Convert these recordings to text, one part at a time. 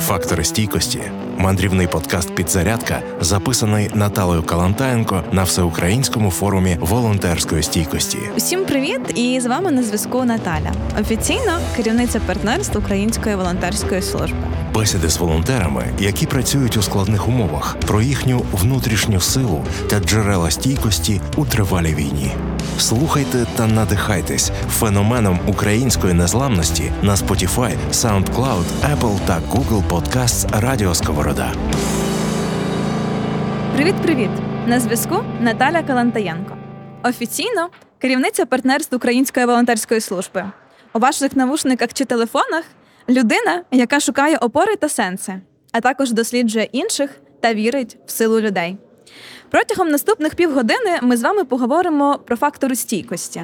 Фактори стійкості мандрівний подкаст Підзарядка записаний Наталею Калантаєнко на всеукраїнському форумі волонтерської стійкості. Усім привіт! І з вами на зв'язку Наталя, офіційно керівниця партнерства Української волонтерської служби. Бесіди з волонтерами, які працюють у складних умовах, про їхню внутрішню силу та джерела стійкості у тривалій війні. Слухайте та надихайтесь феноменом української незламності на Spotify, SoundCloud, Apple та Google Podcasts Радіо Сковорода. Привіт-привіт! На зв'язку Наталя Калантаєнко. Офіційно керівниця партнерства Української волонтерської служби. У ваших навушниках чи телефонах людина, яка шукає опори та сенси, а також досліджує інших та вірить в силу людей. Протягом наступних півгодини ми з вами поговоримо про фактори стійкості: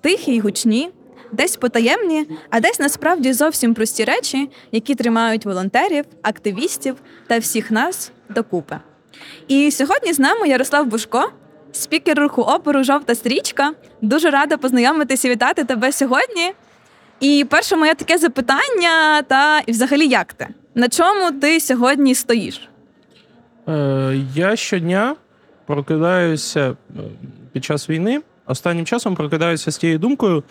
тихі й гучні, десь потаємні, а десь насправді зовсім прості речі, які тримають волонтерів, активістів та всіх нас докупи. І сьогодні з нами Ярослав Бушко, спікер руху опору Жовта стрічка. Дуже рада познайомитися і вітати тебе сьогодні. І перше моє таке запитання: та і взагалі як ти? На чому ти сьогодні стоїш? Е, Я щодня прокидаюся е, під час війни. Останнім часом прокидаюся з тією думкою,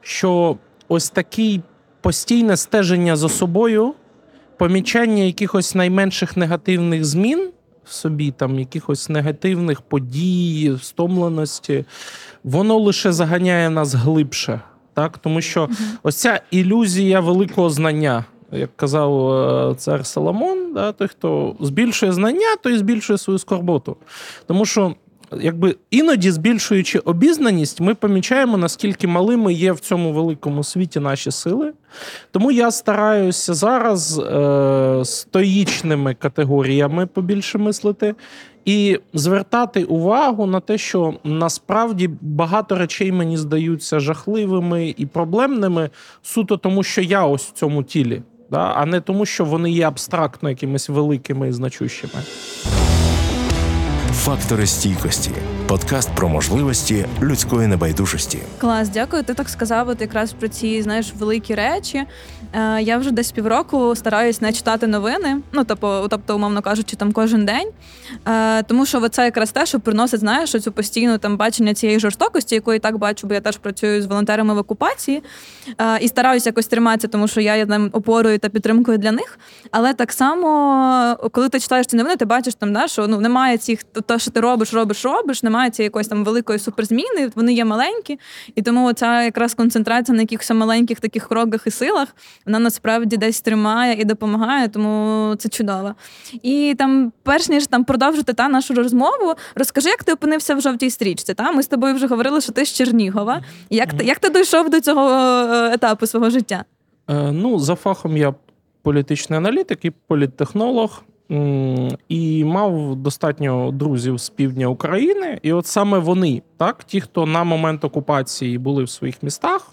що ось такий постійне стеження за собою, помічання якихось найменших негативних змін в собі, там якихось негативних подій, стомленості, воно лише заганяє нас глибше. Так? Тому що ось ця ілюзія великого знання. Як казав е, цар Соломон, да, той, хто збільшує знання, той збільшує свою скорботу. Тому що, якби іноді, збільшуючи обізнаність, ми помічаємо, наскільки малими є в цьому великому світі наші сили. Тому я стараюся зараз е, стоїчними категоріями побільше мислити. І звертати увагу на те, що насправді багато речей мені здаються жахливими і проблемними суто тому, що я ось в цьому тілі да, а не тому, що вони є абстрактно якимись великими і значущими. Фактори стійкості подкаст про можливості людської небайдужості. Клас, дякую. Ти так сказав, от якраз про ці знаєш великі речі. Е, Я вже десь півроку стараюсь не читати новини, ну тобто, тобто, умовно кажучи, там кожен день. Е, Тому що це якраз те, що приносить, знаєш, цю постійну там бачення цієї жорстокості, яку я так бачу, бо я теж працюю з волонтерами в окупації е, і стараюся якось триматися, тому що я є там опорою та підтримкою для них. Але так само, коли ти читаєш ці новини, ти бачиш там, да, що ну немає цих то, що ти робиш, робиш, робиш, немає цієї якоїсь там великої суперзміни, вони є маленькі, і тому ця якраз концентрація на якихось маленьких таких кроках і силах, вона насправді десь тримає і допомагає, тому це чудово. І там, перш ніж там продовжити та нашу розмову, розкажи, як ти опинився в жовтій стрічці. Та Ми з тобою вже говорили, що ти з Чернігова. Як mm-hmm. ти як ти дійшов до цього е, етапу свого життя? Е, Ну, за фахом я політичний аналітик і політтехнолог. І мав достатньо друзів з півдня України, і от саме вони, так, ті, хто на момент окупації були в своїх містах,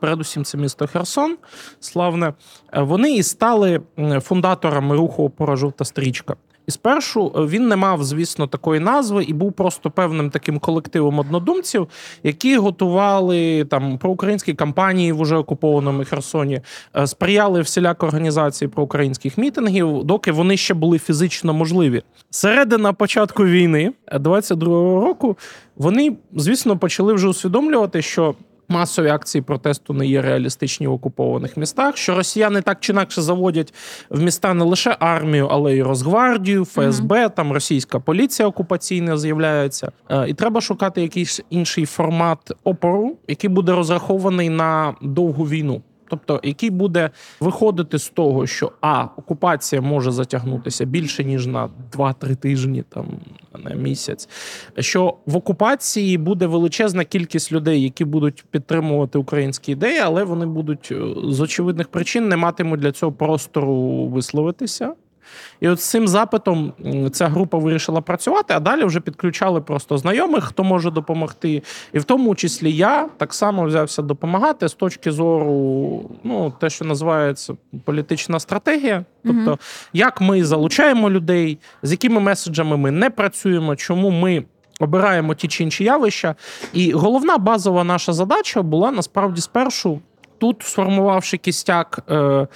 передусім це місто Херсон, славне, е, вони і стали фундаторами руху опора жовта стрічка. І спершу е, він не мав, звісно, такої назви і був просто певним таким колективом однодумців, які готували там проукраїнські кампанії в уже окупованому Херсоні, е, сприяли всіляко організації проукраїнських мітингів, доки вони ще були фізично можливі. Середина початку війни 22-го року вони, звісно, почали вже усвідомлювати, що масові акції протесту не є реалістичні в окупованих містах. Що росіяни так чи інакше заводять в міста не лише армію, але й Росгвардію, ФСБ, mm-hmm. там російська поліція окупаційна з'являється. Е, і треба шукати якийсь інший формат опору, який буде розрахований на довгу війну. Тобто, який буде виходити з того, що а окупація може затягнутися більше ніж на 2-3 тижні, там на місяць, що в окупації буде величезна кількість людей, які будуть підтримувати українські ідеї, але вони будуть е, з очевидних причин не матимуть для цього простору висловитися. І от з цим запитом ця група вирішила працювати, а далі вже підключали просто знайомих, хто може допомогти. І в тому числі я так само взявся допомагати з точки зору, ну, те, що називається політична стратегія. Тобто, як ми залучаємо людей, з якими меседжами ми не працюємо, чому ми. Обираємо ті чи інші явища, і головна базова наша задача була насправді спершу тут сформувавши кістяк е,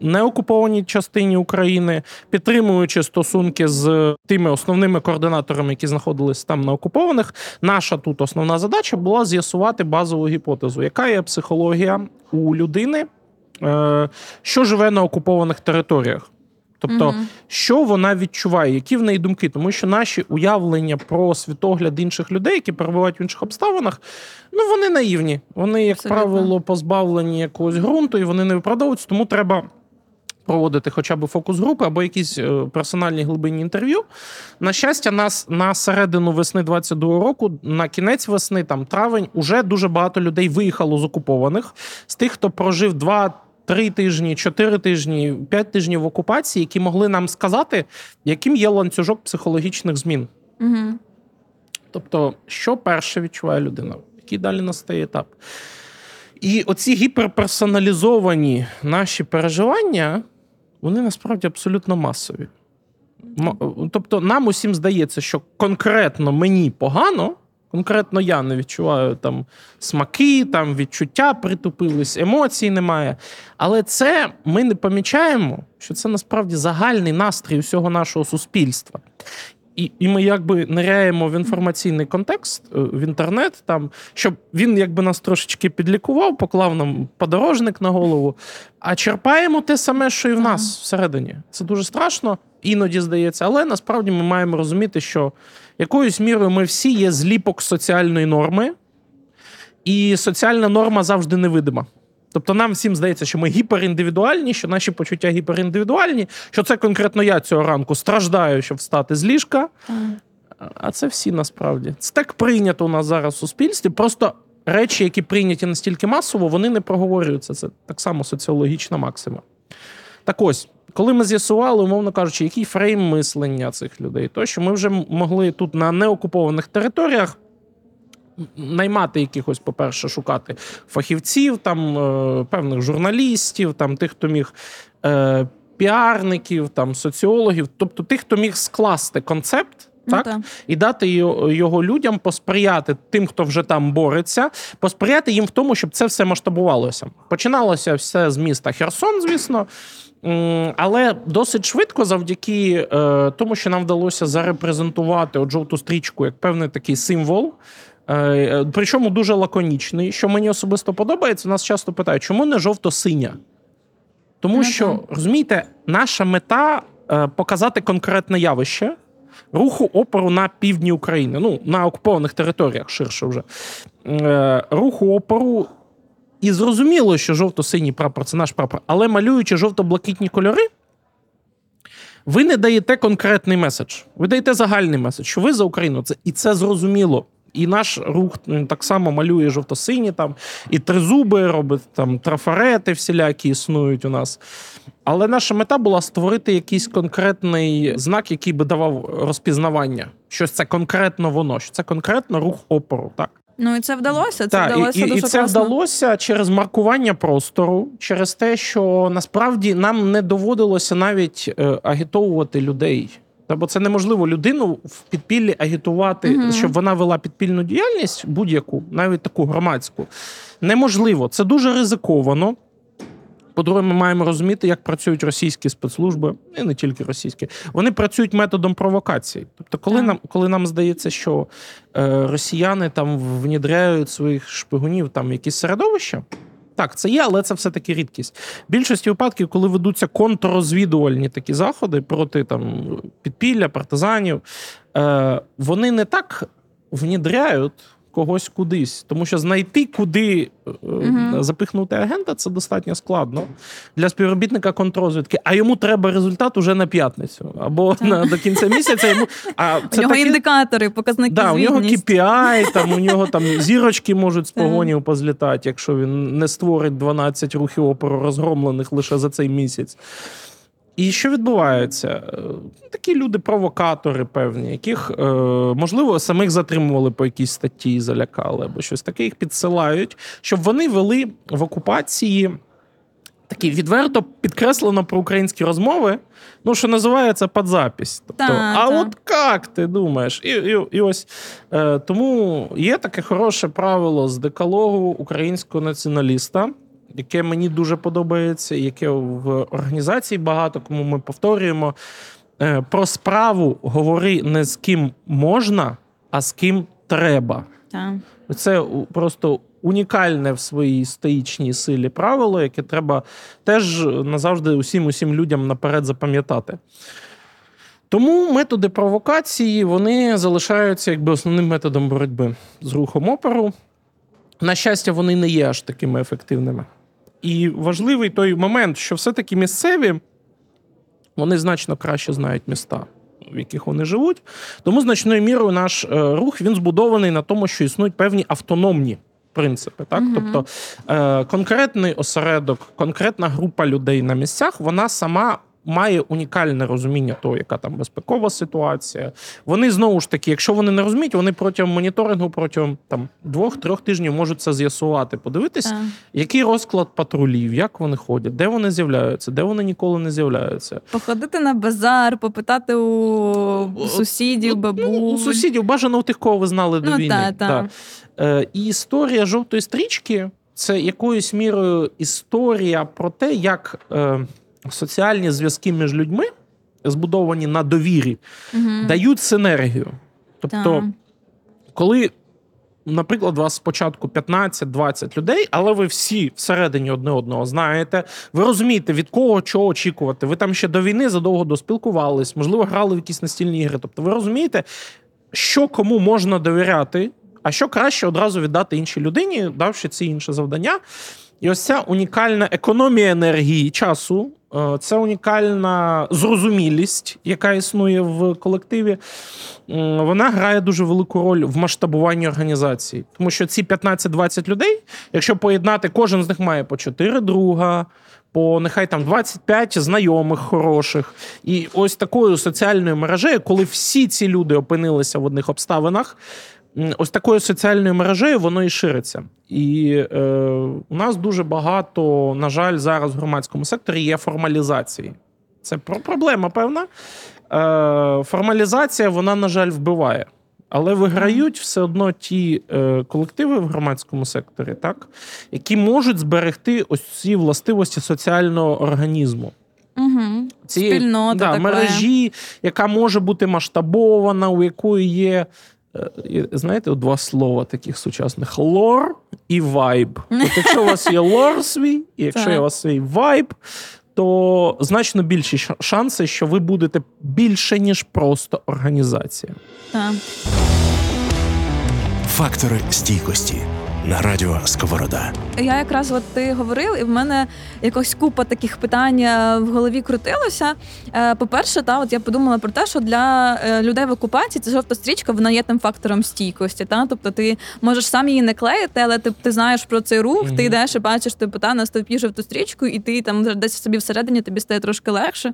неокупованій частині України, підтримуючи стосунки з тими основними координаторами, які знаходились там на окупованих, наша тут основна задача була з'ясувати базову гіпотезу, яка є психологія у людини, е, що живе на окупованих територіях. Тобто, угу. що вона відчуває, які в неї думки, тому що наші уявлення про світогляд інших людей, які перебувають в інших обставинах, ну вони наївні. Вони, як Абсолютно. правило, позбавлені якогось ґрунту, і вони не виправдовуються, тому треба. Проводити хоча б фокус групи або якісь е, персональні глибинні інтерв'ю. На щастя, нас на середину весни 22-го року, на кінець весни, там травень, уже дуже багато людей виїхало з окупованих. З тих, хто прожив два три тижні, чотири тижні, п'ять тижнів в окупації, які могли нам сказати, яким є ланцюжок психологічних змін. Угу. Тобто, що перше відчуває людина, який далі настає етап. І оці гіперперсоналізовані наші переживання, вони насправді абсолютно масові. Тобто, нам усім здається, що конкретно мені погано, Конкретно я не відчуваю там смаки, там відчуття притупились, емоцій немає. Але це ми не помічаємо, що це насправді загальний настрій усього нашого суспільства. І і ми якби ниряємо в інформаційний контекст е, в інтернет, там щоб він якби нас трошечки підлікував, поклав нам подорожник на голову, а черпаємо те саме, що і в нас всередині. Це дуже страшно, іноді здається, але насправді ми маємо розуміти, що якоюсь мірою ми всі є зліпок соціальної норми, і соціальна норма завжди невидима. Тобто нам всім здається, що ми гіперіндивідуальні, що наші почуття гіперіндивідуальні, що це конкретно я цього ранку страждаю, щоб встати з ліжка. А це всі насправді. Це так прийнято у нас зараз в суспільстві. Просто речі, які прийняті настільки масово, вони не проговорюються. Це так само соціологічна максима. Так ось, коли ми з'ясували, умовно кажучи, який фрейм мислення цих людей, то що ми вже могли тут на неокупованих територіях. Наймати якихось, по-перше, шукати фахівців, там е, певних журналістів, там тих, хто міг е, піарників, там соціологів, тобто тих, хто міг скласти концепт. Ну так? Ну, і дати його людям посприяти тим, хто вже там бореться, посприяти їм в тому, щоб це все масштабувалося. Починалося все з міста Херсон, звісно. Але досить швидко, завдяки е, тому, що нам вдалося зарепрезентувати от жовту стрічку як певний такий символ. Е, причому дуже лаконічний. Що мені особисто подобається, нас часто питають, чому не жовто-синя? Тому ну, що, розумієте, наша мета е, показати конкретне явище руху опору на півдні України, ну на окупованих територіях ширше вже руху опору і зрозуміло, що жовто-синій прапор це наш прапор, але малюючи жовто-блакитні кольори, ви не даєте конкретний меседж. Ви даєте загальний меседж, що ви за Україну. Це, І це зрозуміло. І наш рух так само малює жовто-сині, там, і тризуби робить, там трафарети всілякі існують у нас. Але наша мета була створити якийсь конкретний знак, який би давав розпізнавання. Щось це конкретно воно, що це конкретно рух опору. так. Ну і це вдалося. Це так, вдалося і, дуже і це класно. вдалося через маркування простору, через те, що насправді нам не доводилося навіть е, агітовувати людей. Та бо це неможливо людину в підпіллі агітувати, угу. щоб вона вела підпільну діяльність будь-яку, навіть таку громадську. Неможливо. Це дуже ризиковано. По-друге, ми маємо розуміти, як працюють російські спецслужби, і не тільки російські. Вони працюють методом провокації. Тобто, коли нам коли нам здається, що е, росіяни там внідряють своїх шпигунів там в якісь середовища. Так, це є, але це все-таки рідкість. В більшості випадків, коли ведуться контррозвідувальні такі заходи проти там підпілля, партизанів, е, вони не так внідряють когось кудись. Тому що знайти, куди uh запихнути агента, це достатньо складно для співробітника контрозвідки, а йому треба результат уже на п'ятницю або на, до кінця місяця. Йому а це у нього такі... індикатори, показники. Да, У нього KPI, там у нього там зірочки можуть з погонів позлітати, якщо він не створить 12 рухів опору розгромлених лише за цей місяць. І що відбувається? Е, такі люди-провокатори певні, яких, е, можливо, самих затримували по якійсь статті залякали, або щось таке, їх підсилають, щоб вони вели в окупації такі відверто підкреслено про українські розмови, ну, що називається подзапись. Тобто, та, а та. от як ти думаєш? І і, і ось е, тому є таке хороше правило з декалогу українського націоналіста. Яке мені дуже подобається, яке в організації багато кому ми повторюємо. Е, про справу говори не з ким можна, а з ким треба. Так. Це просто унікальне в своїй стоїчній силі правило, яке треба теж назавжди усім усім людям наперед запам'ятати. Тому методи провокації вони залишаються якби основним методом боротьби з рухом оперу. На щастя, вони не є аж такими ефективними. І важливий той момент, що все-таки місцеві вони значно краще знають міста, в яких вони живуть. Тому значною мірою наш е, рух він збудований на тому, що існують певні автономні принципи. Так? угу. Тобто е, конкретний осередок, конкретна група людей на місцях, вона сама. Має унікальне розуміння того, яка там безпекова ситуація. Вони знову ж таки, якщо вони не розуміють, вони протягом моніторингу, протягом там двох-трьох тижнів можуть це з'ясувати, подивитись, який розклад патрулів, як вони ходять, де вони з'являються, де вони ніколи не з'являються. Походити на базар, попитати у сусідів, бабуль. Ну, у сусідів бажано у тих, кого ви знали до Ну, війни. та, та. Да. Е, і історія жовтої стрічки це якоюсь мірою історія про те, як е, соціальні зв'язки між людьми, збудовані на довірі, Мгм. дають синергію. Тобто, Так. коли, наприклад, у вас спочатку 15-20 людей, але ви всі всередині одне одного знаєте, ви розумієте, від кого чого очікувати. Ви там ще до війни задовго доспілкувались, можливо, грали в якісь настільні ігри. Тобто, ви розумієте, що кому можна довіряти, а що краще одразу віддати іншій людині, давши ці інші завдання. І ось ця унікальна економія енергії часу, е, це унікальна зрозумілість, яка існує в колективі. Вона грає дуже велику роль в масштабуванні організації. Тому що ці 15-20 людей, якщо поєднати, кожен з них має по 4 друга, по нехай там 25 знайомих хороших. І ось такою соціальною мережею, коли всі ці люди опинилися в одних обставинах. Ось такою соціальною мережею воно і шириться. І е, у нас дуже багато, на жаль, зараз в громадському секторі є формалізації. Це проблема певна. Е, формалізація, вона, на жаль, вбиває. Але виграють все одно ті е, колективи в громадському секторі, так, які можуть зберегти ось ці властивості соціального організму. Угу. Цієї Спільнота да, мережі, яка може бути масштабована, у якої є. Е, і, Знаєте, два слова таких сучасних: лор і вайб. От якщо у вас є лор свій, і якщо є у вас свій вайб, то значно більші шанси, що ви будете більше, ніж просто організація. Так. Фактори стійкості на радіо Сковорода. Я якраз от ти говорив, і в мене якось купа таких питань е, в голові крутилося. Е, По-перше, та от я подумала про те, що для е, людей в окупації ця жовта стрічка вона є тим фактором стійкості. Та? Тобто ти можеш сам її не клеїти, але ти, ти знаєш про цей рух, ти йдеш і бачиш типу, та, на стовпі жовту стрічку, і ти там десь собі всередині тобі стає трошки легше.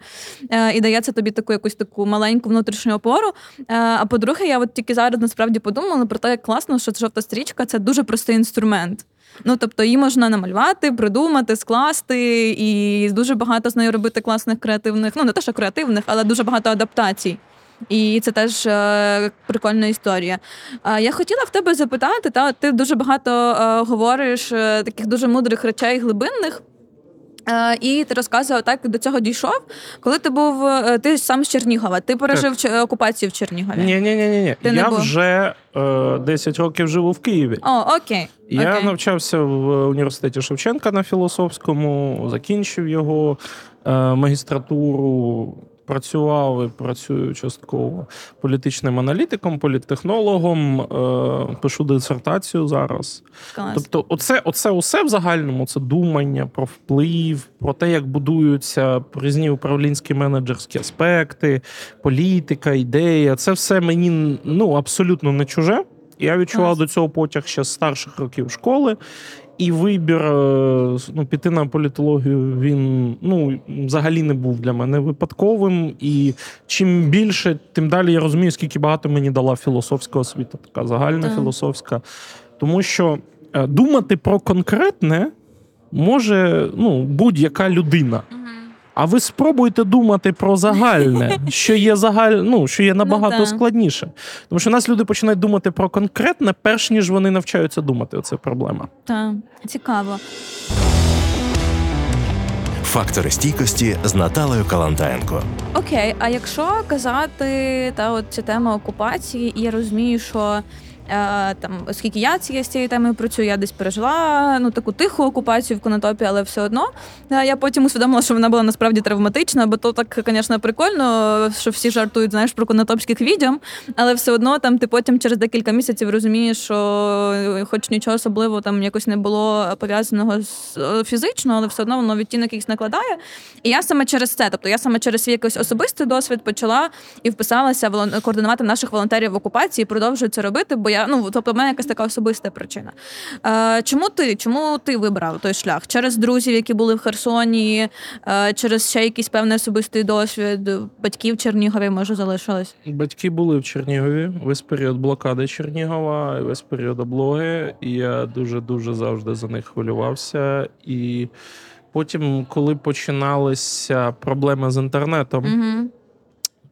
І дається тобі таку якусь таку маленьку внутрішню опору. А по-друге, я от тільки зараз насправді подумала про те, як класно, що жовта стрічка це дуже простий інструмент. Ну, тобто її можна намалювати, придумати, скласти, і дуже багато з нею робити класних креативних, ну не те, що креативних, але дуже багато адаптацій. І це теж е, прикольна історія. Е, я хотіла в тебе запитати, та ти дуже багато е, говориш е, таких дуже мудрих речей глибинних. Е, І ти розказував так, до цього дійшов. Коли ти був, е, ти сам з Чернігова, ти пережив так. окупацію в Чернігові. Ні, ні, ні, ні. Ти Я був? вже е, 10 років живу в Києві. О, окей. Я окей. навчався в університеті Шевченка на філософському, закінчив його е, магістратуру. Працював і працюю частково політичним аналітиком, політтехнологом, е, пишу дисертацію зараз. Клас. Тобто, оце, оце усе в загальному це думання про вплив, про те, як будуються різні управлінські менеджерські аспекти, політика, ідея. Це все мені ну, абсолютно не чуже. Я відчував Клас. до цього потяг ще з старших років школи. І вибір е, ну, піти на політологію він ну, взагалі не був для мене випадковим. І чим більше, тим далі я розумію, скільки багато мені дала філософська освіта, така загальна Так. філософська. Тому що е, думати про конкретне може ну, будь-яка людина. А ви спробуйте думати про загальне, що є загаль... ну, що є набагато Ну, складніше. Тому що у нас люди починають думати про конкретне, перш ніж вони навчаються думати. Оце проблема. Так, цікаво. Фактори стійкості з Наталею Калантаєнко. Окей, а якщо казати та от ця тема окупації, і я розумію, що там, оскільки я цією з цією темою працюю, я десь пережила ну таку тиху окупацію в конотопі, але все одно е, я потім усвідомила, що вона була насправді травматична, бо то так, звісно, прикольно, що всі жартують знаєш, про конотопських відьом, але все одно там ти потім через декілька місяців розумієш, що е, хоч нічого особливого там якось не було пов'язаного з фізично, але все одно воно відтінок якийсь накладає. І я саме через це, тобто я саме через свій якийсь особистий досвід почала і вписалася координувати наших волонтерів в окупації, і продовжую це робити. бо я ну тобто в мене якась така особиста причина. Е, Чому ти? Чому ти вибрав той шлях? Через друзів, які були в Херсоні, е, через ще якийсь певний особистий досвід, батьків в Чернігові, може, залишилось? Батьки були в Чернігові весь період блокади Чернігова, весь період облоги, і я дуже дуже завжди за них хвилювався. І потім, коли починалися проблеми з інтернетом. Угу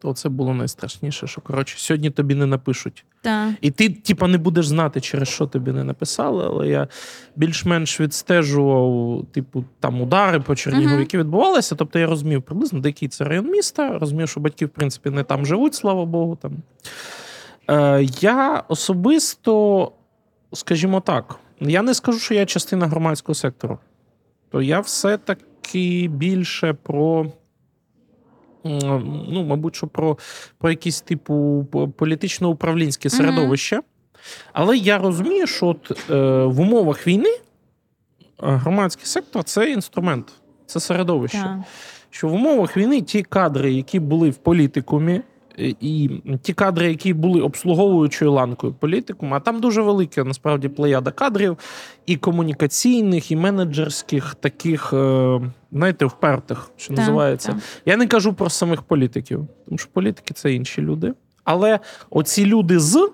то це було найстрашніше, що коротше сьогодні тобі не напишуть. Так. І ти, типа, не будеш знати, через що тобі не написали, але я більш-менш відстежував, типу, там удари по Чернігові, uh-huh. які відбувалися. Тобто я розумів приблизно, де який це район міста, розумів, що батьки, в принципі, не там живуть, слава Богу. Там. Е, Я особисто, скажімо так, я не скажу, що я частина громадського сектору. То я все-таки більше про ну, мабуть, що про про якісь типу політично-управлінське середовище. Але я розумію, що от, е, в умовах війни е, громадський сектор це інструмент, це середовище. Так. Що в умовах війни ті кадри, які були в політикумі, і ті кадри, які були обслуговуючою ланкою політикуму, а там дуже велика насправді плеяда кадрів, і комунікаційних, і менеджерських, таких, е, знаєте, впертих, що так, називається. Так. Я не кажу про самих політиків, тому що політики це інші люди. Але оці люди з. Е,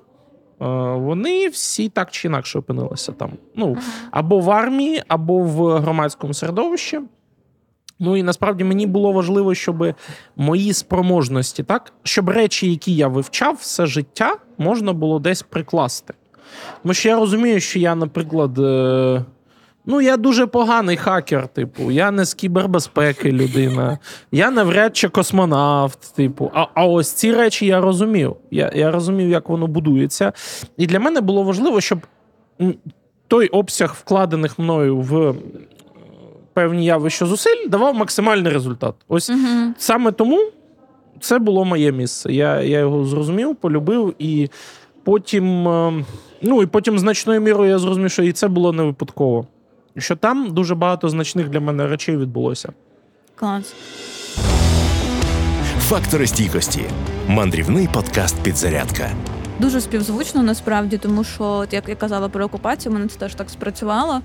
вони всі так чи інакше опинилися там. Ну або в армії, або в громадському середовищі. Ну і насправді мені було важливо, щоб мої спроможності, так, щоб речі, які я вивчав все життя, можна було десь прикласти. Тому що я розумію, що я, наприклад, е, ну, я дуже поганий хакер, типу, я не з кібербезпеки людина, я навряд чи космонавт, типу. А а ось ці речі я розумів. Я, Я розумів, як воно будується. І для мене було важливо, щоб. Той обсяг вкладених мною в певні явища зусиль давав максимальний результат. Ось угу. саме тому це було моє місце. Я я його зрозумів, полюбив, і потім, е, ну і потім значною мірою я зрозумів, що і це було не випадково. Що там дуже багато значних для мене речей відбулося. Клас. Фактори стійкості. Мандрівний подкаст Підзарядка дуже співзвучно насправді, тому що, от як я казала про окупацію, мене це теж так спрацювало.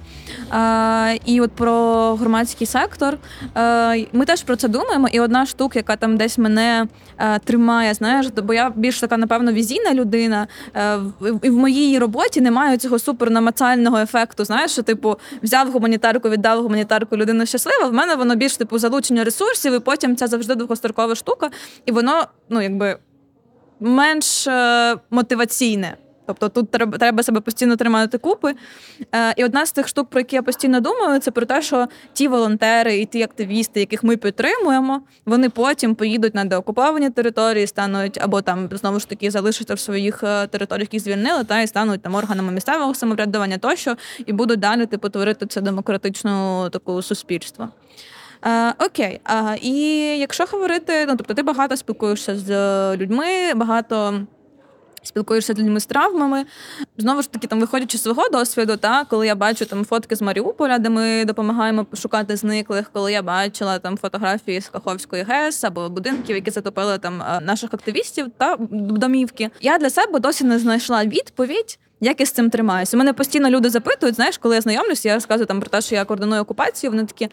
А, І от про громадський сектор а, ми теж про це думаємо. І одна штука, яка там десь мене а, тримає, знаєш, бо я більш така, напевно, візійна людина, а, і в моїй роботі немає цього супернамацального ефекту. Знаєш, що типу взяв гуманітарку, віддав гуманітарку, людина щаслива. В мене воно більш типу залучення ресурсів, і потім це завжди довгострокова штука, і воно, ну якби менш е, мотиваційне. Тобто тут треба треба себе постійно тримати купи. Е, І одна з тих штук, про які я постійно думаю, це про те, що ті волонтери і ті активісти, яких ми підтримуємо, вони потім поїдуть на деокуповані території, стануть або там знову ж таки залишаться в своїх е, територіях, які звільнили, та і стануть там органами місцевого самоврядування тощо, і будуть далі типу творити це демократичну таку суспільство. Е, Окей, а, і якщо говорити, ну тобто ти багато спілкуєшся з людьми, багато. Спілкуєшся з людьми з травмами. Знову ж таки, там, виходячи з свого досвіду, та, коли я бачу там фотки з Маріуполя, де ми допомагаємо шукати зниклих, коли я бачила там фотографії з Каховської ГЕС або будинків, які затопили там е, наших активістів та домівки, я для себе досі не знайшла відповідь. Як я з цим тримаюся? Мене постійно люди запитують, знаєш, коли я знайомлюся, я розказую там про те, що я координую окупацію. Вони такі,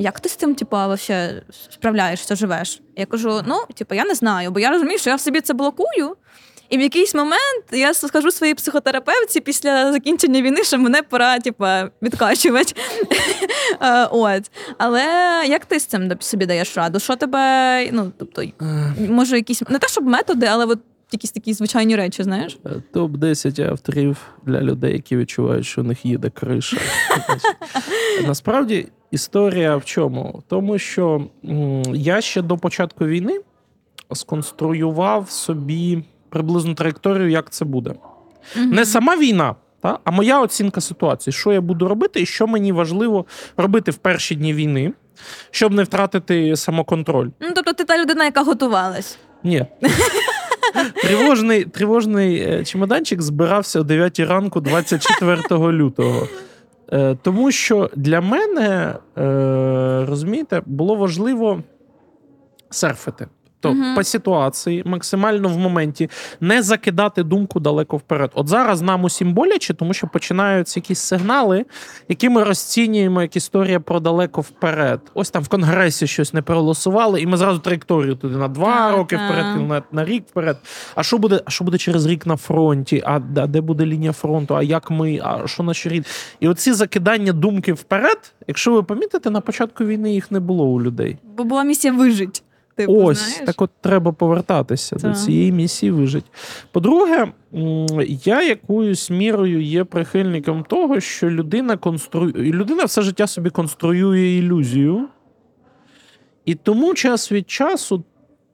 як ти з цим, типу, вообще справляєшся, живеш? Я кажу: ну, типу, я не знаю, бо я розумію, що я в собі це блокую. І в якийсь момент я скажу своїй психотерапевті після закінчення війни, що мене пора, типу, відкачувати. От. Але як ти з цим собі даєш раду? Що тебе, ну, тобто, може, якісь не те, щоб методи, але от якісь такі звичайні речі, знаєш? Е, Топ 10 авторів для людей, які відчувають, що у них їде криша. Насправді історія в чому? В тому, що я ще до початку війни сконструював собі приблизну траєкторію, як це буде. Не сама війна, та, а моя оцінка ситуації, що я буду робити, і що мені важливо робити в перші дні війни, щоб не втратити самоконтроль. Ну, тобто, ти та людина, яка готувалась? Ні. Тривожний тривожний е, чемоданчик збирався о 9 ранку, 24 лютого. Е, тому що для мене, е, розумієте, було важливо серфити. То угу. по ситуації, максимально в моменті не закидати думку далеко вперед. От зараз нам усім боляче, тому що починаються якісь сигнали, які ми розцінюємо як історія про далеко вперед. Ось там в конгресі щось не проголосували, і ми зразу траєкторію туди на два а, роки вперед, на, на рік вперед. А що буде? А що буде через рік на фронті? А де буде лінія фронту? А як ми? А що наші рід? І оці закидання думки вперед, якщо ви помітите, на початку війни їх не було у людей. Бо була місія вижить. Типу, Ось знаєш? так от треба повертатися так. до цієї місії вижить. По-друге, я якоюсь мірою є прихильником того, що людина конструює людина все життя собі конструює ілюзію, і тому час від часу.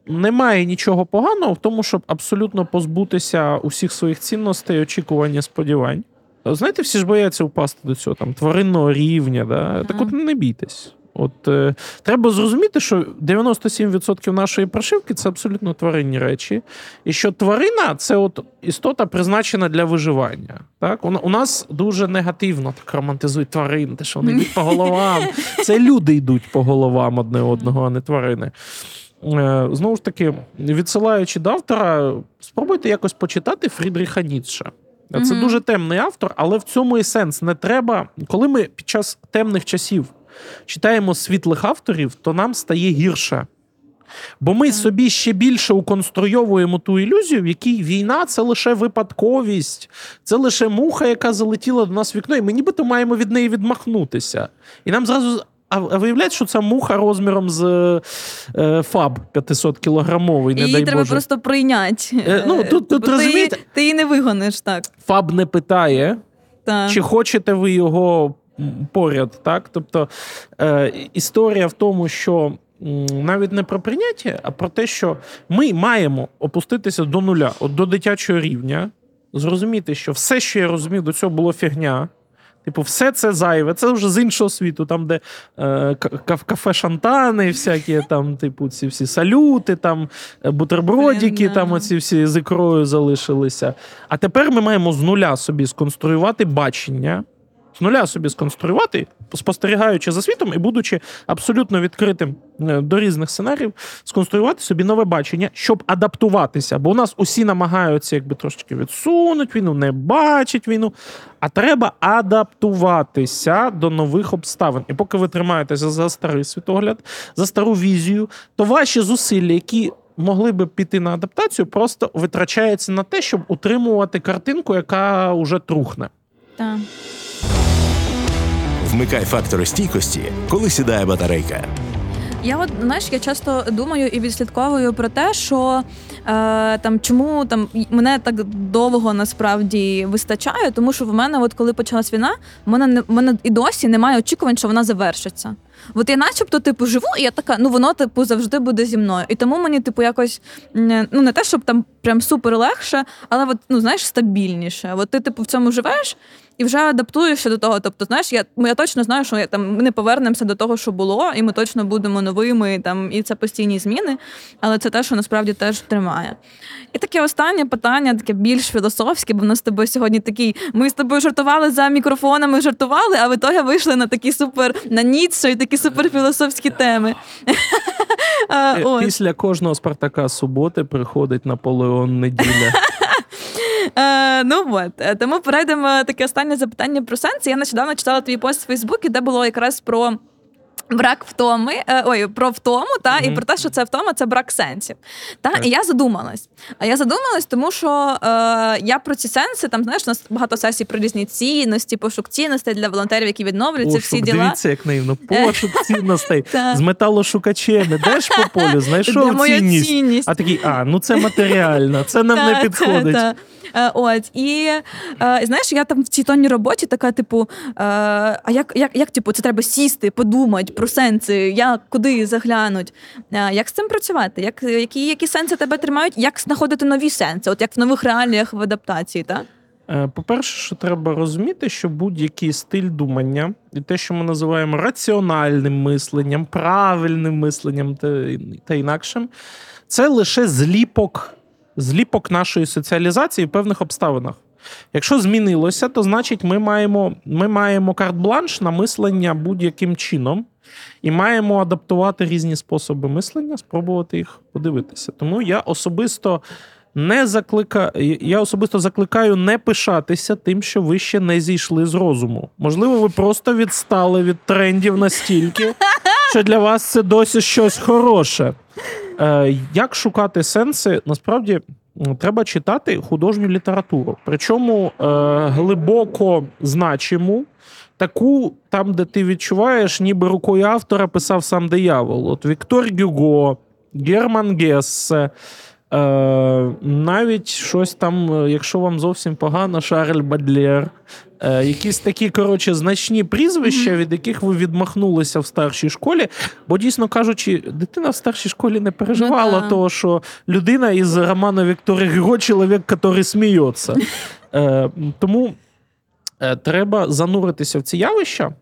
Немає нічого поганого в тому, щоб абсолютно позбутися усіх своїх цінностей, очікувань, сподівань. Знаєте, всі ж бояться впасти до цього там тваринного рівня. Да? Так от не бійтесь. От е, треба зрозуміти, що 97% нашої прошивки це абсолютно тваринні речі, і що тварина це от істота призначена для виживання. Так, у, у нас дуже негативно так романтизують тварин, те, що вони йдуть по головам. Це люди йдуть по головам одне одного, а не тварини. Е, знову ж таки, відсилаючи до автора, спробуйте якось почитати Фрідріха Ніцше. Це mm-hmm. дуже темний автор, але в цьому і сенс не треба, коли ми під час темних часів читаємо світлих авторів, то нам стає гірше. Бо ми собі ще більше уконструйовуємо ту ілюзію, в якій війна це лише випадковість, це лише муха, яка залетіла до нас в вікно, і ми нібито маємо від неї відмахнутися. І нам зразу. А виявляється, що це муха розміром з е, фаб 500 кілограмовий. Не її дай треба Боже. просто прийняти. Е, ну, тут, тут, ти, розумієте? ти її не вигониш, так. Фаб не питає, так. чи хочете ви його поряд. Так? Тобто е, історія в тому, що. Навіть не про прийняття, а про те, що ми маємо опуститися до нуля, от до дитячого рівня, зрозуміти, що все, що я розумів, до цього було фігня. Типу, все це зайве, це вже з іншого світу, там, де е, кафе Шантани, всякі там, типу, ці всі салюти, там, е, бутербродики, там оці всі з ікрою залишилися. А тепер ми маємо з нуля собі сконструювати бачення з нуля собі сконструювати, спостерігаючи за світом і будучи абсолютно відкритим е, до різних сценаріїв, сконструювати собі нове бачення, щоб адаптуватися. Бо у нас усі намагаються якби трошки відсунути війну, не бачить війну. А треба адаптуватися до нових обставин. І поки ви тримаєтеся за старий світогляд, за стару візію, то ваші зусилля, які могли би піти на адаптацію, просто витрачаються на те, щоб утримувати картинку, яка вже трухне. Так. Вмикай фактори стійкості, коли сідає батарейка. Я от знаєш, я часто думаю і відслідковую про те, що е, там чому там мене так довго насправді вистачає, тому що в мене, от коли почалась війна, в мене не в мене і досі немає очікувань, що вона завершиться. От я, начебто, типу, живу, і я така, ну воно типу завжди буде зі мною. І тому мені, типу, якось ну не те, щоб там прям супер легше, але от, ну знаєш, стабільніше. От ти, типу, в цьому живеш і вже адаптуєшся до того. Тобто, знаєш, я я точно знаю, що я там ми не повернемося до того, що було, і ми точно будемо новими. Там і це постійні зміни, але це те, що насправді теж тримає. І таке останнє питання, таке більш філософське, бо в нас з тобою сьогодні такий. Ми з тобою жартували за мікрофонами, жартували, а в ітогі вийшли на такі супер на Ніцше і такі суперфілософські теми. Е, після кожного Спартака суботи приходить Наполеон неділя. Е, Ну от е, тому перейдемо таке останнє запитання про сенс. Я нещодавно читала твій пост в Фейсбуці, де було якраз про. Брак втоми, е, ой, про втому, та Мгм. і про те, що це втома, це брак сенсів. Та Так. і я задумалась. А я задумалась, тому що е, я про ці сенси там знаєш, у нас багато сесій про різні цінності, пошук цінностей для волонтерів, які відновлюються, всі діла. дивіться, як наївно. Пошук цінностей. З металошукачем ідеш по полю, знайшов цінність. цінність? А такий, а, ну це матеріально, це нам не підходить. Е, От і е, знаєш, я там в цій тонній роботі така, типу, е, а як, як, як типу, це треба сісти, подумати про сенси, як куди заглянуть? Е, як з цим працювати? Як, які, які сенси тебе тримають? Як знаходити нові сенси? От як в нових реаліях в адаптації, так? Е, По-перше, що треба розуміти, що будь-який стиль думання і те, що ми називаємо раціональним мисленням, правильним мисленням та, інакшим, це лише зліпок, зліпок нашої соціалізації в певних обставинах. Якщо змінилося, то значить ми маємо, ми маємо карт-бланш на мислення будь-яким чином і маємо адаптувати різні способи мислення, спробувати їх подивитися. Тому я особисто не заклика... я особисто закликаю не пишатися тим, що ви ще не зійшли з розуму. Можливо, ви просто відстали від трендів настільки, що для вас це досі щось хороше. Е, як шукати сенси? Насправді треба читати художню літературу. Причому е, глибоко значиму, таку, там, де ти відчуваєш, ніби рукою автора писав сам диявол. От Віктор Гюго, Герман Гессе. Е, навіть щось там, е, якщо вам зовсім погано, Шарль Бадлер. Е, якісь такі, коротше, значні прізвища, від яких ви відмахнулися в старшій школі. Бо, дійсно кажучи, дитина в старшій школі не переживала Ну да. того, що людина із роману Віктора Гюго чоловік, який сміється. Е, тому е, треба зануритися в ці явища.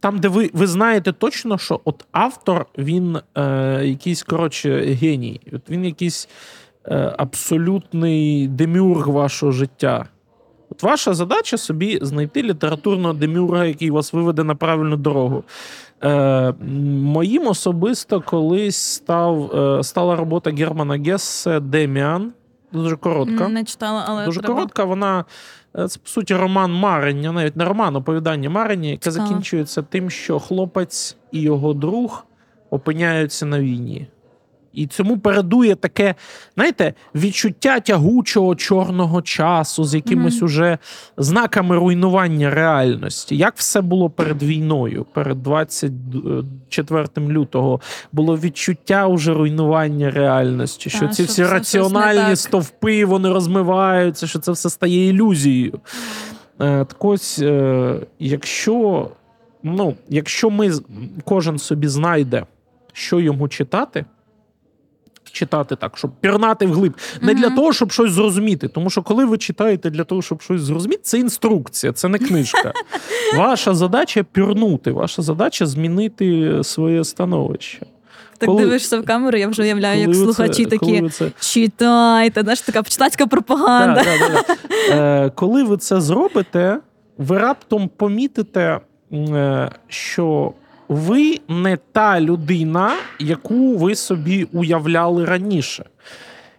Там, де ви, ви знаєте точно, що от автор він е, якийсь коротше геній. От він якийсь е, абсолютний демюрг вашого життя. От ваша задача собі знайти літературного демюрга, який вас виведе на правильну дорогу. Е, моїм особисто колись став, е, стала робота Германа Гессе Деміан. Дуже коротка. Не читала, але Дуже треба. коротка. Вона е, це по суті роман Марення, навіть не роман, оповідання Марення, яке закінчується тим, що хлопець і його друг опиняються на війні. І цьому передує таке, знаєте, відчуття тягучого чорного часу з якимись Мгм. уже знаками руйнування реальності. Як все було перед війною, перед 24 лютого, було відчуття уже руйнування реальності, що Та, ці всі все раціональні стовпи вони розмиваються, що це все стає ілюзією. Е, Так ось, е, якщо, ну, якщо ми кожен собі знайде, що йому читати. Читати так, щоб пірнати вглиб. Не для того, щоб щось зрозуміти. Тому що коли ви читаєте для того, щоб щось зрозуміти, це інструкція, це не книжка. Ваша задача пірнути, ваша задача змінити своє становище. Так Коли- дивишся в камеру, я вже уявляю, як Коли слухачі це- такі це- читайте, знаєш, така читацька пропаганда. Да, да, да, да. Е, коли ви це зробите, ви раптом помітите, е, що ви не та людина, яку ви собі уявляли раніше.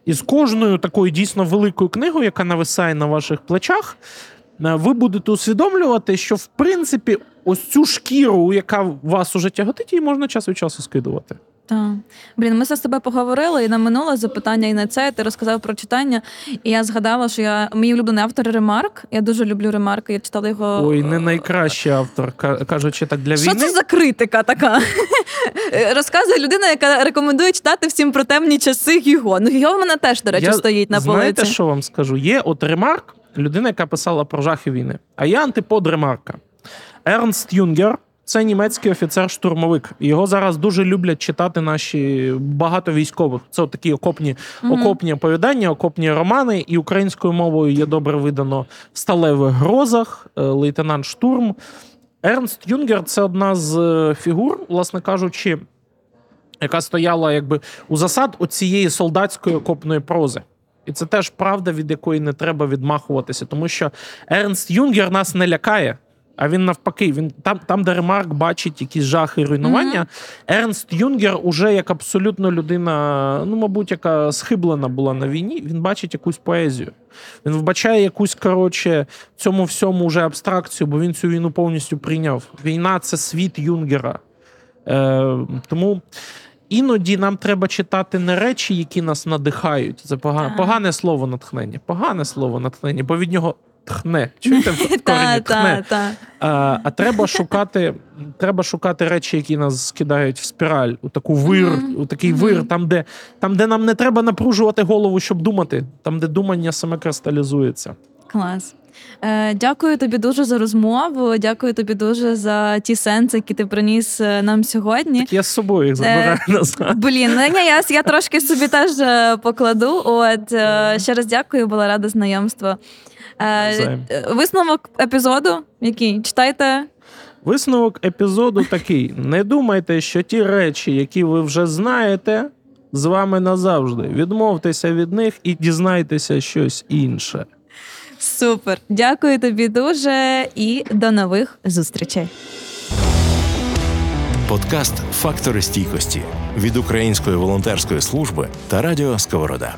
І з кожною такою дійсно великою книгою, яка нависає на ваших плечах, е, ви будете усвідомлювати, що в принципі ось цю шкіру, яка вас уже тяготить, її можна час від часу скидувати. Так. Блін, ми з тобою поговорили і на минуле запитання, і на це ти розказав про читання. І я згадала, що я мій улюблений автор Ремарк. Я дуже люблю Ремарка. Я читала його. Ой, не найкращий автор, кажучи так, для війни. Що це за критика така? Розказує людина, яка рекомендує читати всім про темні часи Гюго. Ну, Гіго в мене теж, до речі, Я- стоїть на Знаєте, що вам скажу? Є от Ремарк, людина, яка писала про жахи війни. А є антипод Ремарка. Ернст Юнгер. Це німецький офіцер-штурмовик. Його зараз дуже люблять читати наші багато військових. Це такі окопні, Мгм. окопні оповідання, окопні романи. І українською мовою є добре видано в сталевих грозах, е, лейтенант Штурм. Ернст Юнгер це одна з е, фігур, власне кажучи, яка стояла якби у засад оцієї солдатської окопної прози. І це теж правда, від якої не треба відмахуватися, тому що Ернст Юнгер нас не лякає. А він навпаки, він там, там, де Ремарк бачить якісь жахи і руйнування. Ернст Юнгер уже як абсолютно людина, ну, мабуть, яка схиблена була на війні, він бачить якусь поезію. Він вбачає якусь, коротше, цьому всьому вже абстракцію, бо він цю війну повністю прийняв. Війна це світ Юнгера. Е, Тому іноді нам треба читати не речі, які нас надихають. Це погане, Так. погане слово натхнення. Погане слово натхнення, бо від нього тхне. Чуєте в корені тхне. А, а треба шукати, треба шукати речі, які нас скидають в спіраль, у таку вир, у такий вир, там де, там, де нам не треба напружувати голову, щоб думати, там, де думання саме кристалізується. Клас. Е, дякую тобі дуже за розмову. Дякую тобі дуже за ті сенси, які ти приніс е, нам сьогодні. Так я з собою їх забираю назад. Блін, ну ні, я, я трошки собі теж е, покладу. От е, ще раз дякую, була рада знайомству. Е, е, висновок епізоду, який читайте. Висновок епізоду такий: не думайте, що ті речі, які ви вже знаєте, з вами назавжди. Відмовтеся від них і дізнайтеся щось інше. Супер. Дякую тобі дуже і до нових зустрічей. Подкаст Фактори стійкості від Української волонтерської служби та Радіо Сковорода.